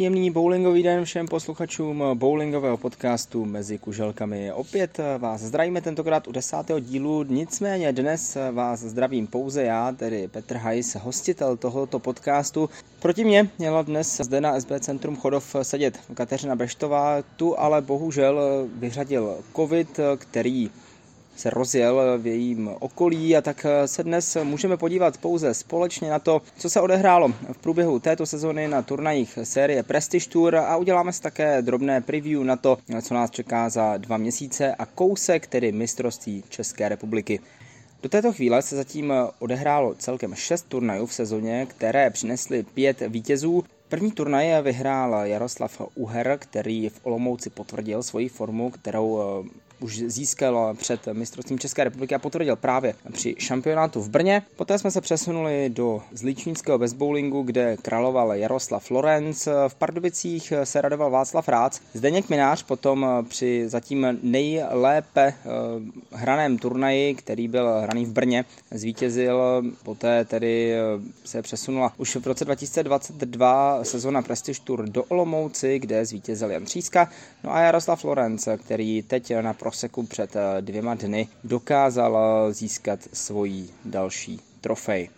Příjemný bowlingový den všem posluchačům bowlingového podcastu Mezi kuželkami. Opět vás zdravíme tentokrát u desátého dílu, nicméně dnes vás zdravím pouze já, tedy Petr Hajs, hostitel tohoto podcastu. Proti mě měla dnes zde na SB Centrum Chodov sedět Kateřina Beštová, tu ale bohužel vyřadil covid, který se rozjel v jejím okolí a tak se dnes můžeme podívat pouze společně na to, co se odehrálo v průběhu této sezony na turnajích série Prestige Tour a uděláme si také drobné preview na to, co nás čeká za dva měsíce a kousek tedy mistrovství České republiky. Do této chvíle se zatím odehrálo celkem šest turnajů v sezóně, které přinesly pět vítězů. První turnaj vyhrál Jaroslav Uher, který v Olomouci potvrdil svoji formu, kterou už získal před mistrovstvím České republiky a potvrdil právě při šampionátu v Brně. Poté jsme se přesunuli do zlíčínského bezbowlingu, kde královal Jaroslav Lorenz. V Pardubicích se radoval Václav Rác. Zdeněk Minář potom při zatím nejlépe eh, hraném turnaji, který byl hraný v Brně, zvítězil. Poté tedy eh, se přesunula už v roce 2022 sezona Prestige Tour do Olomouci, kde zvítězil Jan Tříska. No a Jaroslav Lorenz, který teď na proseku před eh, dvěma dny dokázal eh, získat svoji další trofej.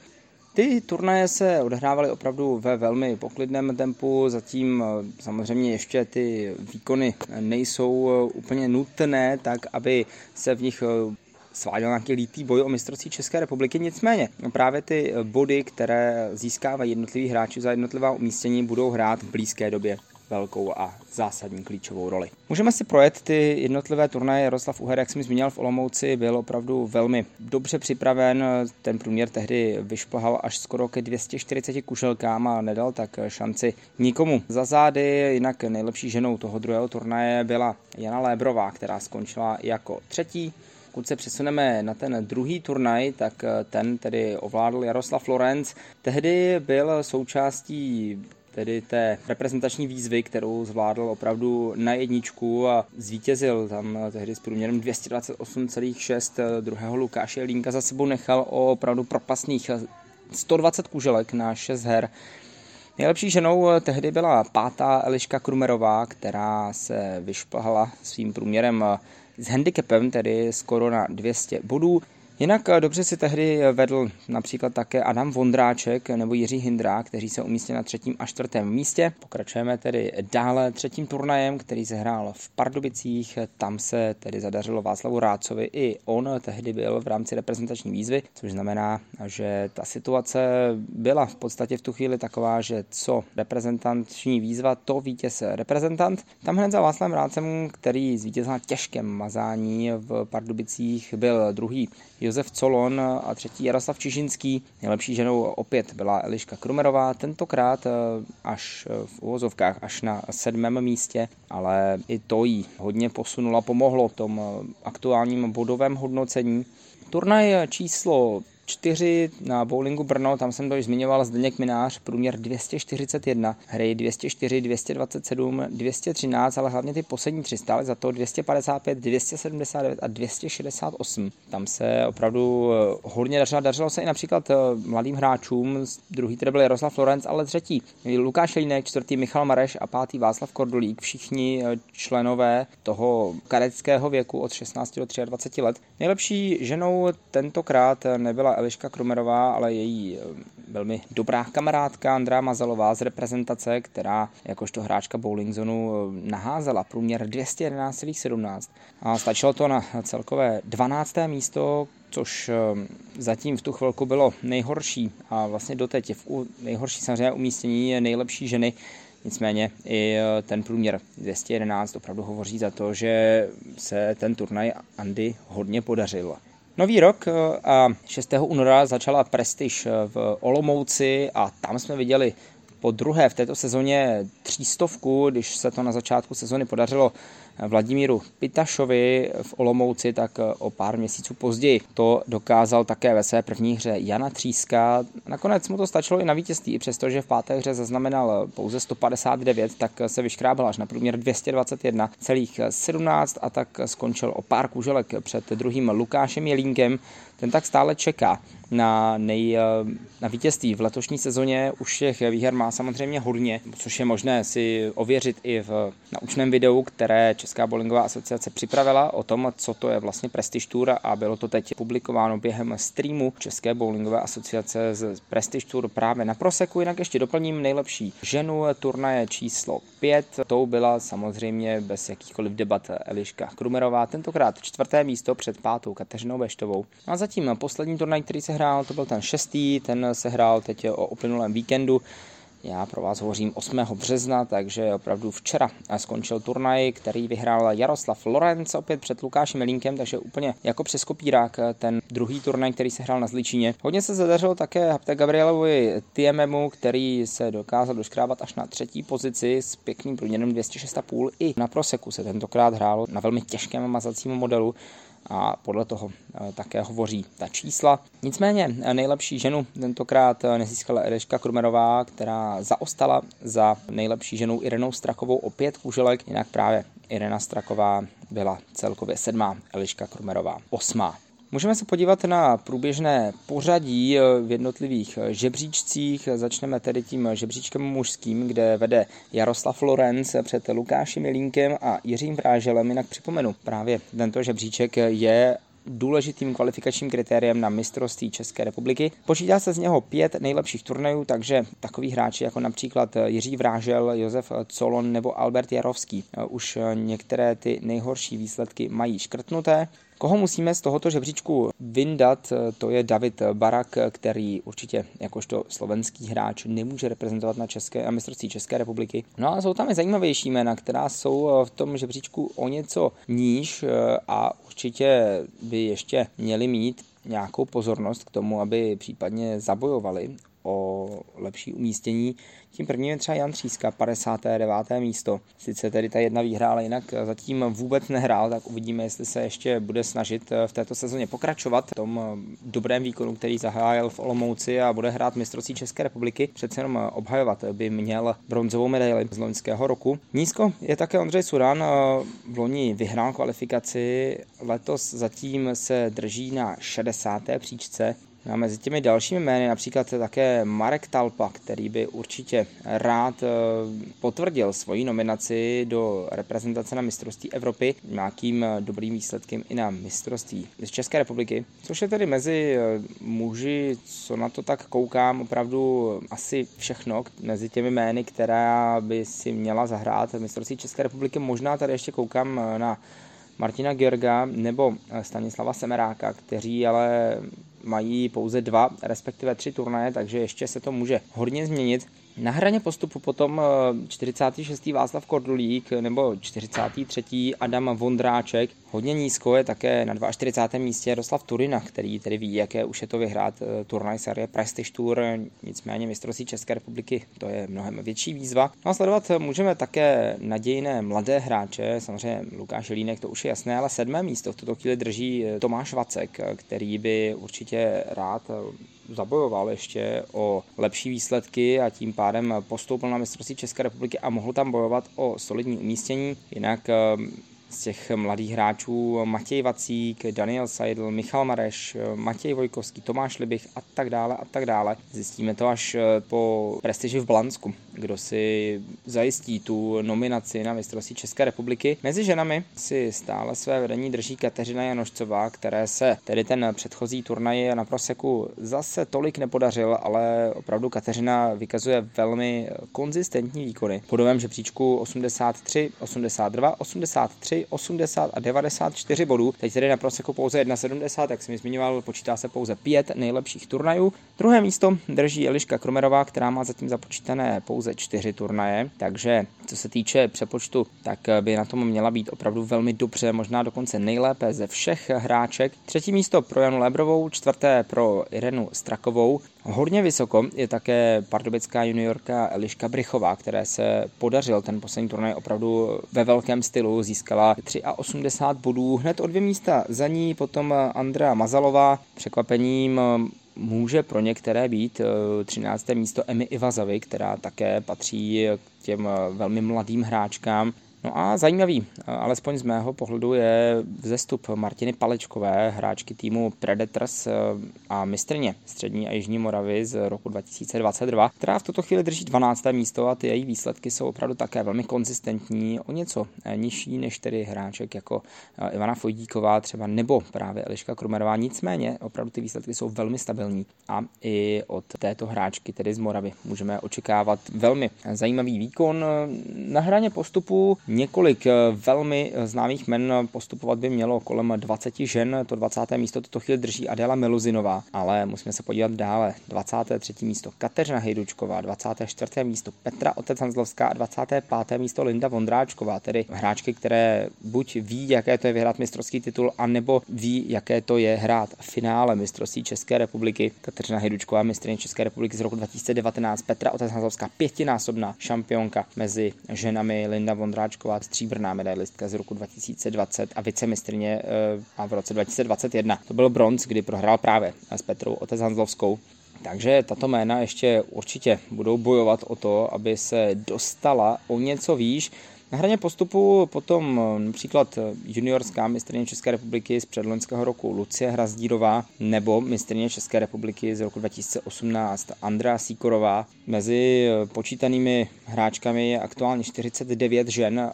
Ty turnaje se odehrávaly opravdu ve velmi poklidném tempu, zatím eh, samozřejmě ještě ty výkony nejsou úplně nutné, tak aby se v nich sváděl nějaký lítý boj o mistrovství České republiky. Nicméně právě ty body, které získávají jednotliví hráči za jednotlivá umístění, budou hrát v blízké době velkou a zásadní klíčovou roli. Můžeme si projet ty jednotlivé turnaje. Jaroslav Uher, jak jsem zmínil v Olomouci, byl opravdu velmi dobře připraven. Ten průměr tehdy vyšplhal až skoro ke 240 kušelkám a nedal tak šanci nikomu za zády. Jinak nejlepší ženou toho druhého turnaje byla Jana Lébrová, která skončila jako třetí. Pokud se přesuneme na ten druhý turnaj, tak ten tedy ovládl Jaroslav Lorenz. Tehdy byl součástí tedy té reprezentační výzvy, kterou zvládl opravdu na jedničku a zvítězil tam tehdy s průměrem 228,6. Druhého Lukáše Jelínka za sebou nechal o opravdu propasných 120 kuželek na 6 her. Nejlepší ženou tehdy byla pátá Eliška Krumerová, která se vyšplhala svým průměrem s handicapem, tedy skoro na 200 bodů. Jinak eh, dobře si tehdy vedl například také Adam Vondráček nebo Jiří Hindra, kteří se umístili na třetím a čtvrtém místě. Pokračujeme tedy dále třetím turnajem, který se hrál v Pardubicích. Tam se tedy zadařilo Václavu Rácovi. I on tehdy byl v rámci reprezentační výzvy, což znamená, že ta situace byla v podstatě v tu chvíli taková, že co reprezentační výzva, to vítěz reprezentant. Tam hned za Václavem Rácem, který zvítězil na těžkém mazání v Pardubicích, byl druhý Josef Colon a třetí Jaroslav Čižinský. Nejlepší ženou opět byla Eliška Krumerová, tentokrát eh, až eh, v uvozovkách až na sedmém místě, ale i to jí hodně posunulo a pomohlo tom eh, aktuálním bodovém hodnocení. Turnaj číslo 4 na bowlingu Brno, tam jsem to již zmiňoval, Zdeněk Minář, průměr 241, hry 204, 227, 213, ale hlavně ty poslední tři stály za to 255, 279 a 268. Tam se opravdu eh, hodně dařilo, dařilo se i například eh, mladým hráčům, druhý tedy byl Jaroslav Florenc, ale třetí Lukáš Línek, čtvrtý Michal Mareš a pátý Václav Kordulík, všichni eh, členové toho kadeckého věku od 16 do 23 let. Nejlepší ženou tentokrát nebyla Eliška Krumerová, ale její eh, velmi dobrá kamarádka Andrá Mazalová z reprezentace, která jakožto hráčka bowling zonu eh, naházela průměr 211,17 a stačilo to na celkové 12. místo, což eh, zatím v tu chvilku bylo nejhorší a vlastně doteď v nejhorší samozřejmě umístění nejlepší ženy, Nicméně i ten průměr 211 opravdu hovoří za to, že se ten turnaj Andy hodně podařil. Nový rok eh, a 6. února začala Prestiž eh, v Olomouci a tam jsme viděli po druhé v této sezóně třístovku, když se to na začátku sezóny podařilo Vladimíru Pitašovi v Olomouci, tak o pár měsíců později to dokázal také ve své první hře Jana Tříska. Nakonec mu to stačilo i na vítězství, přestože v páté hře zaznamenal pouze 159, tak se vyškrábal až na průměr 221,17 a tak skončil o pár kůželek před druhým Lukášem Jelínkem. Ten tak stále čeká na, nej, na vítězství v letošní sezóně. Už těch výher má samozřejmě hodně, což je možné si ověřit i v naučném videu, které Česká bowlingová asociace připravila o tom, co to je vlastně Prestige Tour a bylo to teď publikováno během streamu České bowlingové asociace z Prestige Tour právě na Proseku. Jinak ještě doplním nejlepší ženu turnaje číslo 5. Tou byla samozřejmě bez jakýchkoliv debat Eliška Krumerová, tentokrát čtvrté místo před pátou Kateřinou Beštovou. A zatím poslední turnaj, který se hrál, to byl ten šestý, ten se hrál teď o uplynulém víkendu. Já pro vás hovořím 8. března, takže opravdu včera skončil turnaj, který vyhrál Jaroslav Lorenz opět před Lukášem Melínkem, takže úplně jako přes kopírák ten druhý turnaj, který se hrál na Zličíně. Hodně se zadařilo také Hapte Gabrielovi TMMu, který se dokázal doškrávat až na třetí pozici s pěkným průměrem 206,5. I na Proseku se tentokrát hrálo na velmi těžkém mazacím modelu a podle toho eh, také hovoří ta čísla. Nicméně eh, nejlepší ženu tentokrát eh, nezískala Eliška Krumerová, která zaostala za nejlepší ženou Irenou Strakovou o pět kůželek, jinak právě Irena Straková byla celkově sedmá, Eliška Krumerová osmá. Můžeme se podívat na průběžné pořadí v jednotlivých žebříčcích. Začneme tedy tím žebříčkem mužským, kde vede Jaroslav Lorenz před Lukášem Milínkem a Jiřím Vráželem. Jinak připomenu, právě tento žebříček je důležitým kvalifikačním kritériem na mistrovství České republiky. Počítá se z něho pět nejlepších turnajů, takže takový hráči jako například Jiří Vrážel, Josef Colon nebo Albert Jarovský už některé ty nejhorší výsledky mají škrtnuté. Koho musíme z tohoto žebříčku vyndat, to je David Barak, který určitě jakožto slovenský hráč nemůže reprezentovat na České a mistrovství České republiky. No a jsou tam i zajímavější jména, která jsou v tom žebříčku o něco níž a určitě by ještě měli mít nějakou pozornost k tomu, aby případně zabojovali o lepší umístění. Tím prvním je třeba Jan Tříska, 59. místo. Sice tedy ta jedna výhra, ale jinak zatím vůbec nehrál, tak uvidíme, jestli se ještě bude snažit v této sezóně pokračovat v tom dobrém výkonu, který zahájil v Olomouci a bude hrát mistrovství České republiky. Přece jenom obhajovat by měl bronzovou medaili z loňského roku. Nízko je také Ondřej Suran, v loni vyhrál kvalifikaci, letos zatím se drží na 60. příčce. A mezi těmi dalšími jmény například také Marek Talpa, který by určitě rád eh, potvrdil svoji nominaci do reprezentace na mistrovství Evropy nějakým eh, dobrým výsledkem i na mistrovství z České republiky, což je tedy mezi eh, muži, co na to tak koukám, opravdu asi všechno mezi těmi jmény, která by si měla zahrát mistrovství České republiky. Možná tady ještě koukám na Martina Georga nebo Stanislava Semeráka, kteří ale mají pouze dva, respektive tři turnaje, takže ještě se to může hodně změnit. Na hraně postupu potom 46. Eh, Václav Kordulík nebo 43. Adam Vondráček. Hodně nízko je také na 42. místě Jaroslav Turina, který tedy ví, jaké už je to vyhrát eh, turnaj série Prestige Tour, nicméně mistrovství České republiky to je mnohem větší výzva. No a sledovat můžeme také nadějné mladé hráče, samozřejmě Lukáš Línek, to už je jasné, ale sedmé místo v tuto chvíli drží eh, Tomáš Vacek, který by určitě rád zabojoval ještě o lepší výsledky a tím pádem postoupil na mistrovství České republiky a mohl tam bojovat o solidní umístění. Jinak z těch mladých hráčů Matěj Vacík, Daniel Seidl, Michal Mareš, Matěj Vojkovský, Tomáš Libich a tak dále a tak dále. Zjistíme to až eh, po prestiži v Blansku, kdo si zajistí tu nominaci na mistrovství České republiky. Mezi ženami si stále své vedení drží Kateřina Janošcová, které se tedy ten předchozí turnaj na Proseku zase tolik nepodařil, ale opravdu Kateřina vykazuje velmi konzistentní výkony. Po novém žebříčku 83, 82, 83, 80 a 94 bodů. Teď tedy na Proseku pouze 1,70, jak jsem mi zmiňoval, počítá se pouze pět nejlepších turnajů. Druhé místo drží Eliška Kromerová, která má zatím započítané pouze čtyři turnaje, takže co se týče přepočtu, tak by na tom měla být opravdu velmi dobře, možná dokonce nejlépe ze všech hráček. Třetí místo pro Janu Lebrovou, čtvrté pro Irenu Strakovou Hodně vysoko je také pardubická juniorka Eliška Brychová, které se podařil ten poslední turnaj opravdu ve velkém stylu. Získala 83 bodů, hned o dvě místa za ní, potom Andrea Mazalová. Překvapením může pro některé být 13. místo Emy Ivazavy, která také patří k těm velmi mladým hráčkám. No a zajímavý, alespoň z mého pohledu, je vzestup Martiny Palečkové, hráčky týmu Predators eh, a mistrně Střední a Jižní Moravy z roku 2022, která v tuto chvíli drží 12. místo a ty její výsledky jsou opravdu také velmi konzistentní, o něco eh, nižší než tedy hráček jako eh, Ivana Fojdíková třeba nebo právě Eliška Krumerová. Nicméně opravdu ty výsledky jsou velmi stabilní a i od této hráčky, tedy z Moravy, můžeme očekávat velmi zajímavý výkon. Na hraně postupu Několik eh, velmi eh, známých men postupovat by mělo kolem 20 žen. To 20. místo tuto chvíli drží Adela Meluzinová, ale musíme se podívat dále. 23. místo Kateřina Hejdučková, 24. místo Petra Otec Hanzlovská a 25. místo Linda Vondráčková, tedy hráčky, které buď ví, jaké to je vyhrát mistrovský titul, anebo ví, jaké to je hrát v finále mistrovství České republiky. Kateřina Hejdučková, mistrně České republiky z roku 2019, Petra Otec Hanzlovská, pětinásobná šampionka mezi ženami Linda Vondráčková Šimečková, stříbrná medailistka z roku 2020 a vicemistrně eh, a v roce 2021. To byl bronz, kdy prohrál právě s Petrou Otec Hanzlovskou. Takže tato jména ještě určitě budou bojovat o to, aby se dostala o něco výš. Na hraně postupu potom eh, například juniorská mistrně České republiky z předloňského roku Lucie Hrazdírová nebo mistrně České republiky z roku 2018 Andrea Sikorová. Mezi eh, počítanými hráčkami je aktuálně 49 žen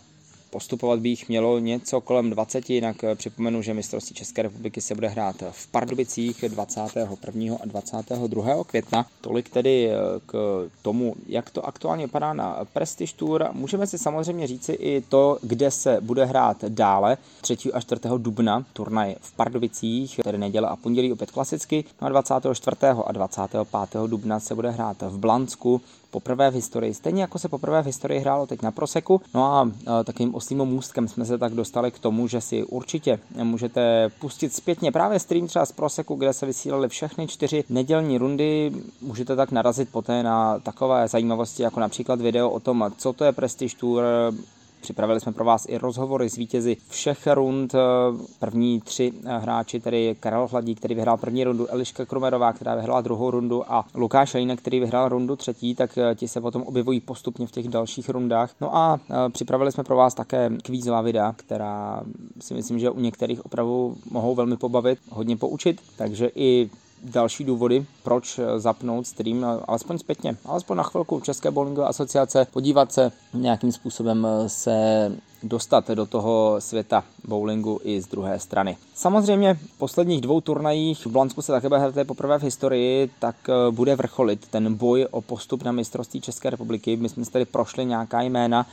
Postupovat by jich mělo něco kolem 20, jinak eh, připomenu, že mistrovství České republiky se bude hrát v Pardubicích 21. a 22. května. Tolik tedy eh, k tomu, jak to aktuálně vypadá na Prestige Tour. Můžeme si samozřejmě říci i to, kde se bude hrát dále. 3. a 4. dubna turnaj v Pardubicích, tedy neděle a pondělí opět klasicky. No a 24. a 25. dubna se bude hrát v Blansku poprvé v historii, stejně jako se poprvé v historii hrálo teď na Proseku. No a takým oslým můstkem jsme se tak dostali k tomu, že si určitě můžete pustit zpětně právě stream třeba z Proseku, kde se vysílaly všechny čtyři nedělní rundy. Můžete tak narazit poté na takové zajímavosti, jako například video o tom, co to je Prestige Tour, Připravili jsme pro vás i rozhovory s vítězi všech rund. První tři hráči, tedy Karel Hladík, který vyhrál první rundu, Eliška Krumerová, která vyhrála druhou rundu a Lukáš Línek, který vyhrál rundu třetí, tak ti se potom objevují postupně v těch dalších rundách. No a připravili jsme pro vás také kvízová videa, která si myslím, že u některých opravdu mohou velmi pobavit, hodně poučit, takže i další důvody, proč zapnout stream, alespoň zpětně, alespoň na chvilku České bowlingové asociace, podívat se nějakým způsobem se dostat do toho světa bowlingu i z druhé strany. Samozřejmě v posledních dvou turnajích v Blansku se také bude poprvé v historii, tak eh, bude vrcholit ten boj o postup na mistrovství České republiky. My jsme tady prošli nějaká jména,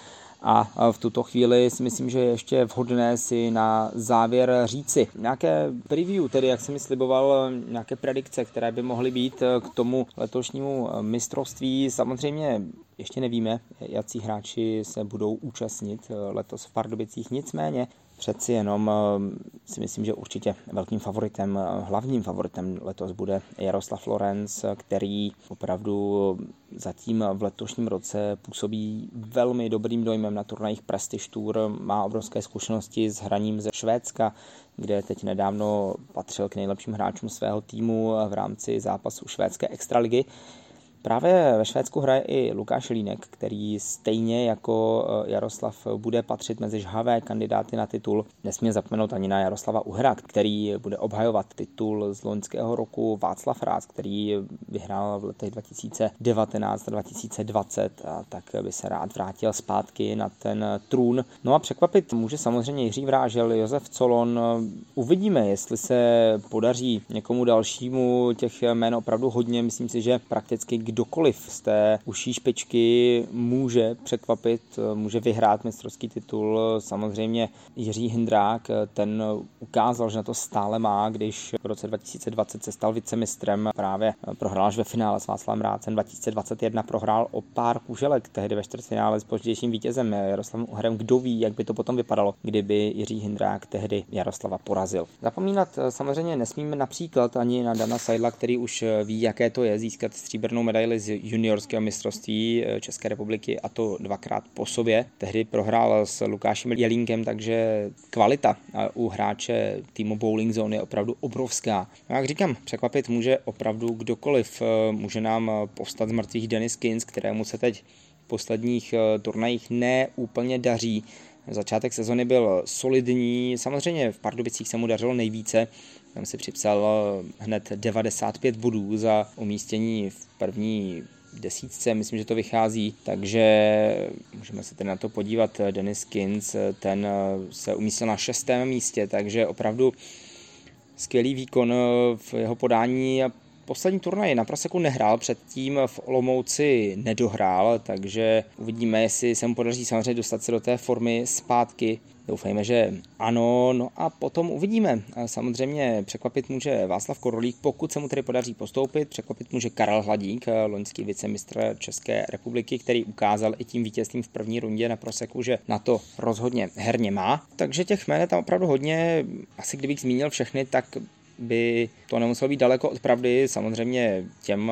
a v tuto chvíli si myslím, že je ještě vhodné si na závěr říci nějaké preview, tedy jak jsem mi sliboval, nějaké predikce, které by mohly být k tomu letošnímu mistrovství. Samozřejmě ještě nevíme, jaký hráči se budou účastnit letos v Pardubicích, nicméně Přeci jenom eh, si myslím, že určitě velkým favoritem, eh, hlavním favoritem letos bude Jaroslav Lorenz, který opravdu zatím v letošním roce působí velmi dobrým dojmem na turnajích Prestige Tour, má obrovské zkušenosti s hraním ze Švédska, kde teď nedávno patřil k nejlepším hráčům svého týmu v rámci zápasu švédské extraligy. Právě ve Švédsku hraje i Lukáš Línek, který stejně jako eh, Jaroslav bude patřit mezi žhavé kandidáty na titul. Nesmí zapomenout ani na Jaroslava Uhra, který bude obhajovat titul z loňského roku Václav Rác, který vyhrál v letech 2019 a 2020 a tak by se rád vrátil zpátky na ten trůn. No a překvapit může samozřejmě Jiří Vrážel, Josef Colon. Uvidíme, jestli se podaří někomu dalšímu těch jmén opravdu hodně. Myslím si, že prakticky kdokoliv z té užší špičky může překvapit, může vyhrát mistrovský titul. Samozřejmě Jiří Hindrák, ten ukázal, že na to stále má, když v roce 2020 se stal vicemistrem, právě prohrál až ve finále s Václavem Rácem, 2021 prohrál o pár kuželek, tehdy ve čtvrtfinále s pozdějším vítězem Jaroslavem Uhrem. Kdo ví, jak by to potom vypadalo, kdyby Jiří Hindrák tehdy Jaroslava porazil. Zapomínat samozřejmě nesmíme například ani na Dana Seidla, který už ví, jaké to je získat stříbrnou medaili z juniorského mistrovství České republiky a to dvakrát po sobě. Tehdy prohrál s Lukášem Jelínkem, takže kvalita u hráče týmu Bowling Zone je opravdu obrovská. No, jak říkám, překvapit může opravdu kdokoliv. Může nám povstat z mrtvých Dennis Kins, kterému se teď v posledních eh, turnajích ne úplně daří. Začátek sezony byl solidní, samozřejmě v Pardubicích se mu dařilo nejvíce, tam si připsal eh, hned 95 bodů za umístění v první desítce, myslím, že to vychází, takže můžeme se tedy na to podívat. Dennis Kins, ten se umístil na šestém místě, takže opravdu skvělý výkon v jeho podání a poslední turnaj na Praseku nehrál, předtím v Olomouci nedohrál, takže uvidíme, jestli se mu podaří samozřejmě dostat se do té formy zpátky. Doufejme, že ano, no a potom uvidíme. Samozřejmě překvapit může Václav Korolík, pokud se mu tedy podaří postoupit, překvapit může Karel Hladík, loňský vicemistr České republiky, který ukázal i tím vítězstvím v první rundě na Proseku, že na to rozhodně herně má. Takže těch jmen je tam opravdu hodně, asi kdybych zmínil všechny, tak by to nemuselo být daleko od pravdy. Samozřejmě těm,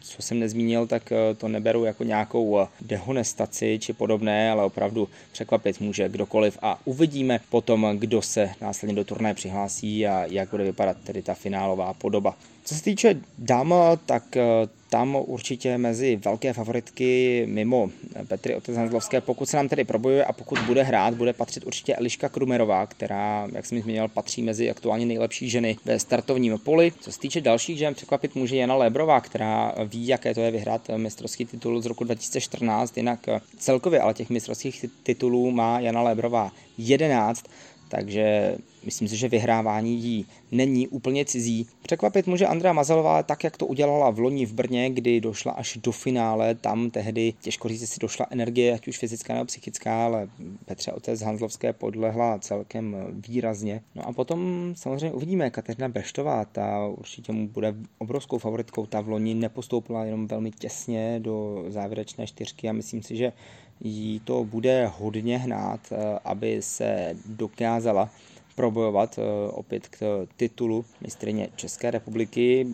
co jsem nezmínil, tak eh, to neberu jako nějakou eh, dehonestaci či podobné, ale opravdu překvapit může kdokoliv a uvidíme potom, kdo se následně do turnaje přihlásí a jak bude vypadat tedy ta finálová podoba. Co se týče dám, tak eh, tam určitě mezi velké favoritky mimo Petry Otezhanzlovské, pokud se nám tedy probojuje a pokud bude hrát, bude patřit určitě Eliška Krumerová, která, jak jsem zmínil, patří mezi aktuálně nejlepší ženy ve startovním poli. Co se týče dalších žen, překvapit může Jana Lébrová, která ví, jaké to je vyhrát mistrovský titul z roku 2014, jinak celkově ale těch mistrovských titulů má Jana Lébrová 11 takže myslím si, že vyhrávání jí není úplně cizí. Překvapit může Andrea Mazelová tak, jak to udělala v loni v Brně, kdy došla až do finále. Tam tehdy těžko říct, jestli došla energie, ať už fyzická nebo psychická, ale Petře Otec Hanzlovské podlehla celkem výrazně. No a potom samozřejmě uvidíme Kateřina Beštová, ta určitě mu bude obrovskou favoritkou. Ta v loni nepostoupila jenom velmi těsně do závěrečné čtyřky a myslím si, že jí to bude hodně hnát, eh, aby se dokázala probojovat eh, opět k titulu mistrině České republiky.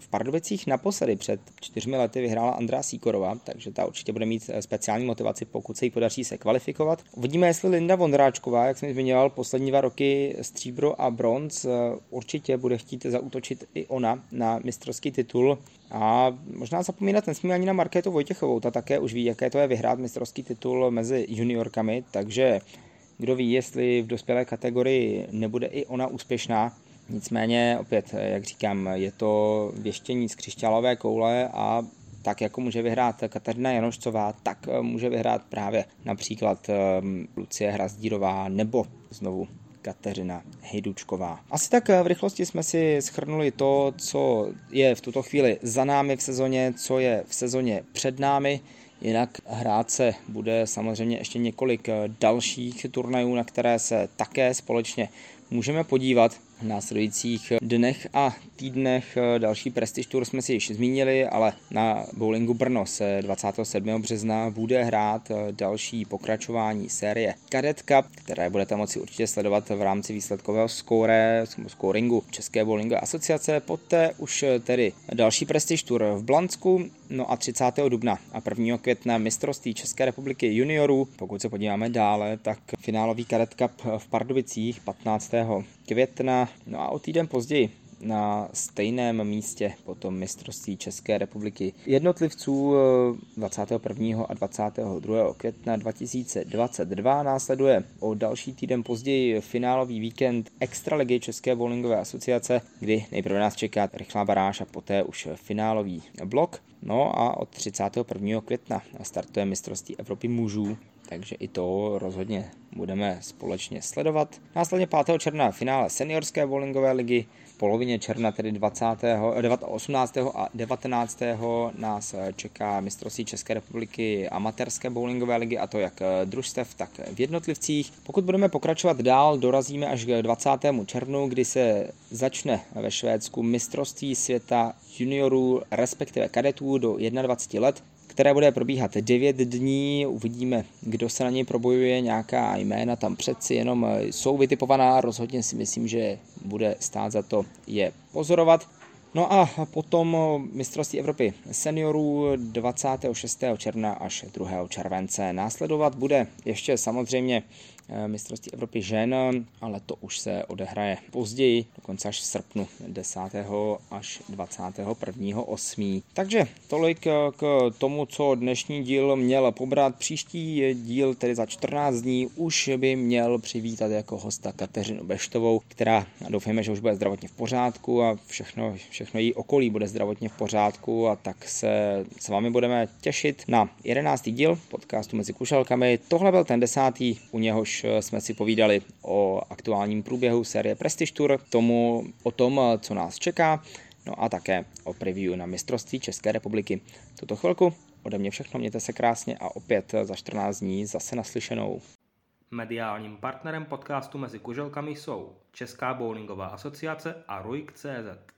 V Pardubicích naposledy před čtyřmi lety vyhrála Andrá Síkorová, takže ta určitě bude mít eh, speciální motivaci, pokud se jí podaří se kvalifikovat. Uvidíme, jestli Linda Vondráčková, jak jsem zmiňoval, poslední dva roky stříbro a bronz, určitě bude chtít zautočit i ona na mistrovský titul. A možná zapomínat nesmíme ani na Markétu Vojtěchovou, ta také už ví, jaké to je vyhrát mistrovský titul mezi juniorkami, takže kdo ví, jestli v dospělé kategorii nebude i ona úspěšná. Nicméně, opět, jak říkám, je to věštění z křišťálové koule a tak jako může vyhrát Katarina Janošcová, tak může vyhrát právě například ehm, Lucie Hrazdírová nebo znovu Kateřina Hejdučková. Asi tak v rychlosti jsme si schrnuli to, co je v tuto chvíli za námi v sezóně, co je v sezóně před námi. Jinak hrát se bude samozřejmě ještě několik dalších turnajů, na které se také společně můžeme podívat v následujících dnech a týdnech. Další Prestige Tour jsme si již zmínili, ale na bowlingu Brno se 27. března bude hrát další pokračování série Cadet Cup, které budete moci určitě sledovat v rámci výsledkového skóre, scoringu České bowlingové asociace. Poté už tedy další Prestige Tour v Blansku, no a 30. dubna a 1. května mistrovství České republiky juniorů. Pokud se podíváme dále, tak finálový Cadet Cup v Pardubicích 15 května, no a o týden později na stejném místě potom mistrovství České republiky jednotlivců 21. Eh, a 22. května 2022 následuje o další týden později finálový víkend Extraligy České bowlingové asociace, kdy nejprve nás čeká rychlá baráž a poté už finálový blok. No a od 31. května startuje mistrovství Evropy mužů takže i to rozhodně budeme společně sledovat. Následně 5. června finále seniorské bowlingové ligy, polovině června, tedy 20. 18. a 19. nás čeká mistrovství České republiky amatérské bowlingové ligy, a to jak družstev, tak v jednotlivcích. Pokud budeme pokračovat dál, dorazíme až k 20. červnu, kdy se začne ve Švédsku mistrovství světa juniorů, respektive kadetů do 21 let které bude probíhat 9 dní. Uvidíme, kdo se na něj probojuje, nějaká jména tam přeci jenom jsou vytipovaná. Rozhodně si myslím, že bude stát za to je pozorovat. No a potom mistrovství Evropy seniorů 26. června až 2. července. Následovat bude ještě samozřejmě Eh, mistrovství Evropy žen, ale to už se odehraje později, dokonce až v srpnu 10. až 21. 8. Takže tolik eh, k tomu, co dnešní díl měl pobrat. Příští díl, tedy za 14 dní, už by měl přivítat jako hosta Kateřinu Beštovou, která doufáme, že už bude zdravotně v pořádku a všechno, všechno jí okolí bude zdravotně v pořádku a tak se s vámi budeme těšit na 11. díl podcastu Mezi kušelkami. Tohle byl ten desátý, u něhož Eh, jsme si povídali o aktuálním průběhu série Prestige Tour, tomu o tom, eh, co nás čeká, no a také o preview na mistrovství České republiky. Tuto chvilku ode mě všechno, mějte se krásně a opět za 14 dní zase naslyšenou. Mediálním partnerem podcastu Mezi kuželkami jsou Česká bowlingová asociace a RUIK.cz.